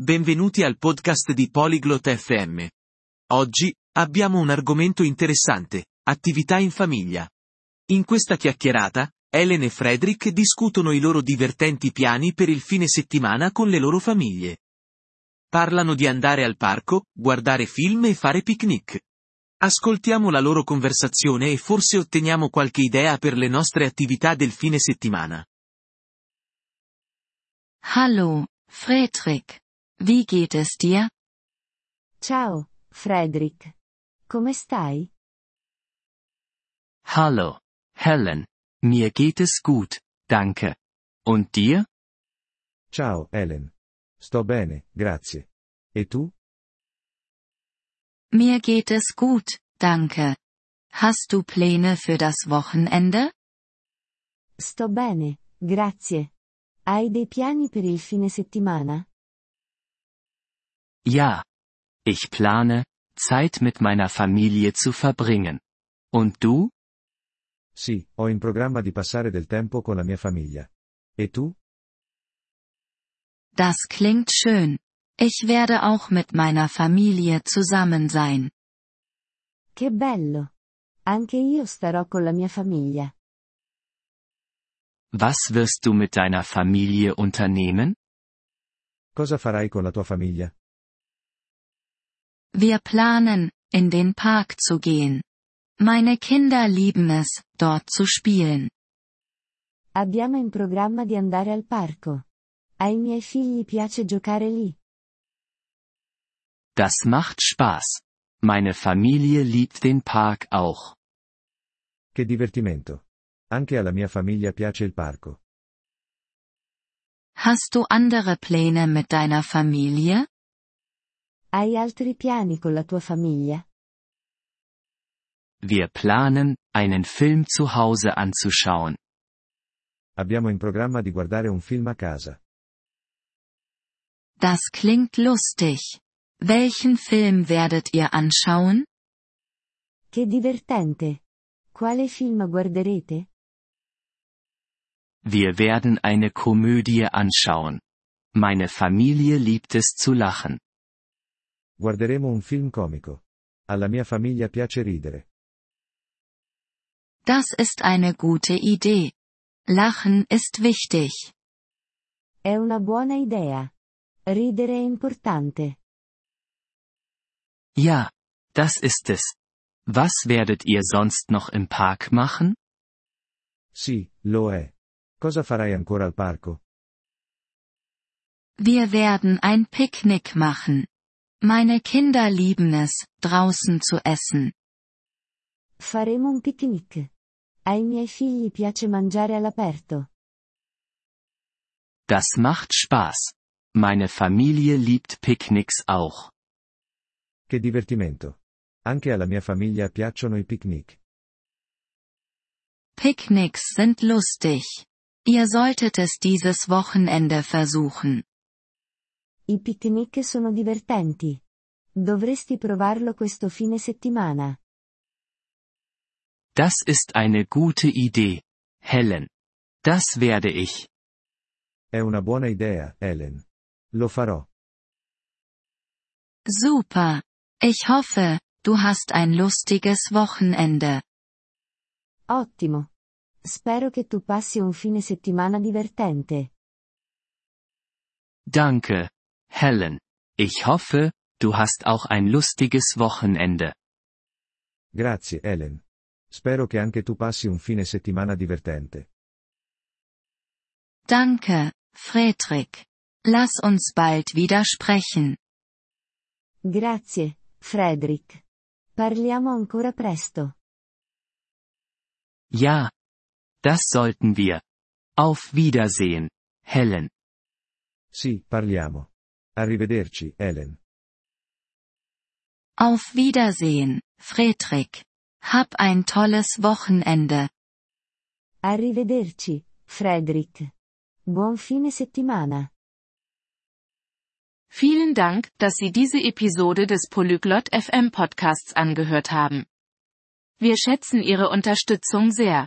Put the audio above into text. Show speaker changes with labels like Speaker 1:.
Speaker 1: benvenuti al podcast di Polyglot FM. Oggi, abbiamo un argomento interessante, attività in famiglia. In questa chiacchierata, Ellen e Frederick discutono i loro divertenti piani per il fine settimana con le loro famiglie. Parlano di andare al parco, guardare film e fare picnic. Ascoltiamo la loro conversazione e forse otteniamo qualche idea per le nostre attività del fine settimana.
Speaker 2: Hallo, Fredrik. Wie geht es dir?
Speaker 3: Ciao, Frederick. Come stai?
Speaker 4: Hallo, Helen. Mir geht es gut, danke. Und dir?
Speaker 5: Ciao, Helen. Sto bene, grazie. E tu?
Speaker 2: Mir geht es gut, danke. Hast du Pläne für das Wochenende?
Speaker 3: Sto bene, grazie. Hai dei piani per il fine settimana?
Speaker 4: Ja. Ich plane, Zeit mit meiner Familie zu verbringen. Und du?
Speaker 5: Sì, ho in programma di passare del tempo con la mia famiglia. E tu?
Speaker 2: Das klingt schön. Ich werde auch mit meiner Familie zusammen sein.
Speaker 3: Che bello. Anche io starò con la mia famiglia.
Speaker 4: Was wirst du mit deiner Familie unternehmen?
Speaker 5: Cosa farai con la tua famiglia?
Speaker 2: Wir planen, in den Park zu gehen. Meine Kinder lieben es, dort zu spielen.
Speaker 3: Abbiamo in programma di andare al parco. Ai miei figli piace giocare lì.
Speaker 4: Das macht Spaß. Meine Familie liebt den Park auch.
Speaker 5: Che divertimento. Anche alla mia famiglia piace il parco.
Speaker 2: Hast du andere Pläne mit deiner Familie?
Speaker 3: Hai altri piani con la tua famiglia?
Speaker 4: Wir planen, einen Film zu Hause anzuschauen.
Speaker 5: Abbiamo in programma di guardare un film a casa.
Speaker 2: Das klingt lustig. Welchen Film werdet ihr anschauen?
Speaker 3: Che divertente. Quale film guarderete?
Speaker 4: Wir werden eine Komödie anschauen. Meine Familie liebt es zu lachen.
Speaker 5: Guarderemo un film comico. Alla mia famiglia piace ridere.
Speaker 2: Das ist eine gute Idee. Lachen ist wichtig.
Speaker 3: È una buona idea. Ridere è importante.
Speaker 4: Ja, das ist es. Was werdet ihr sonst noch im Park machen?
Speaker 5: Sì, lo è. Cosa farai ancora al parco?
Speaker 2: Wir werden ein Picknick machen. Meine Kinder lieben es, draußen zu essen.
Speaker 3: Faremo un picnic. Ai miei figli piace mangiare all'aperto.
Speaker 4: Das macht Spaß. Meine Familie liebt Picknicks auch.
Speaker 5: Che divertimento. Anche alla mia famiglia piacciono i picnic.
Speaker 2: Picknicks sind lustig. Ihr solltet es dieses Wochenende versuchen.
Speaker 3: I picnic sono divertenti. Dovresti provarlo questo fine settimana.
Speaker 4: Das ist eine gute Idee, Helen. Das werde ich.
Speaker 5: È una buona idea, Helen. Lo farò.
Speaker 2: Super. Ich hoffe, du hast ein lustiges Wochenende.
Speaker 3: Ottimo. Spero che tu passi un fine settimana divertente.
Speaker 4: Danke, Helen. Ich hoffe, du hast auch ein lustiges Wochenende.
Speaker 5: Grazie, Helen. Spero che anche tu passi un fine settimana divertente.
Speaker 2: Danke, Fredrik. Lass uns bald wieder sprechen.
Speaker 3: Grazie, Frederick. Parliamo ancora presto.
Speaker 4: Ja. Das sollten wir. Auf Wiedersehen, Helen.
Speaker 5: Sì, parliamo. Arrivederci, Helen.
Speaker 2: Auf Wiedersehen, Fredrik. Hab ein tolles Wochenende.
Speaker 3: Arrivederci, Frederick. Buon fine settimana.
Speaker 6: Vielen Dank, dass Sie diese Episode des Polyglot FM Podcasts angehört haben. Wir schätzen Ihre Unterstützung sehr.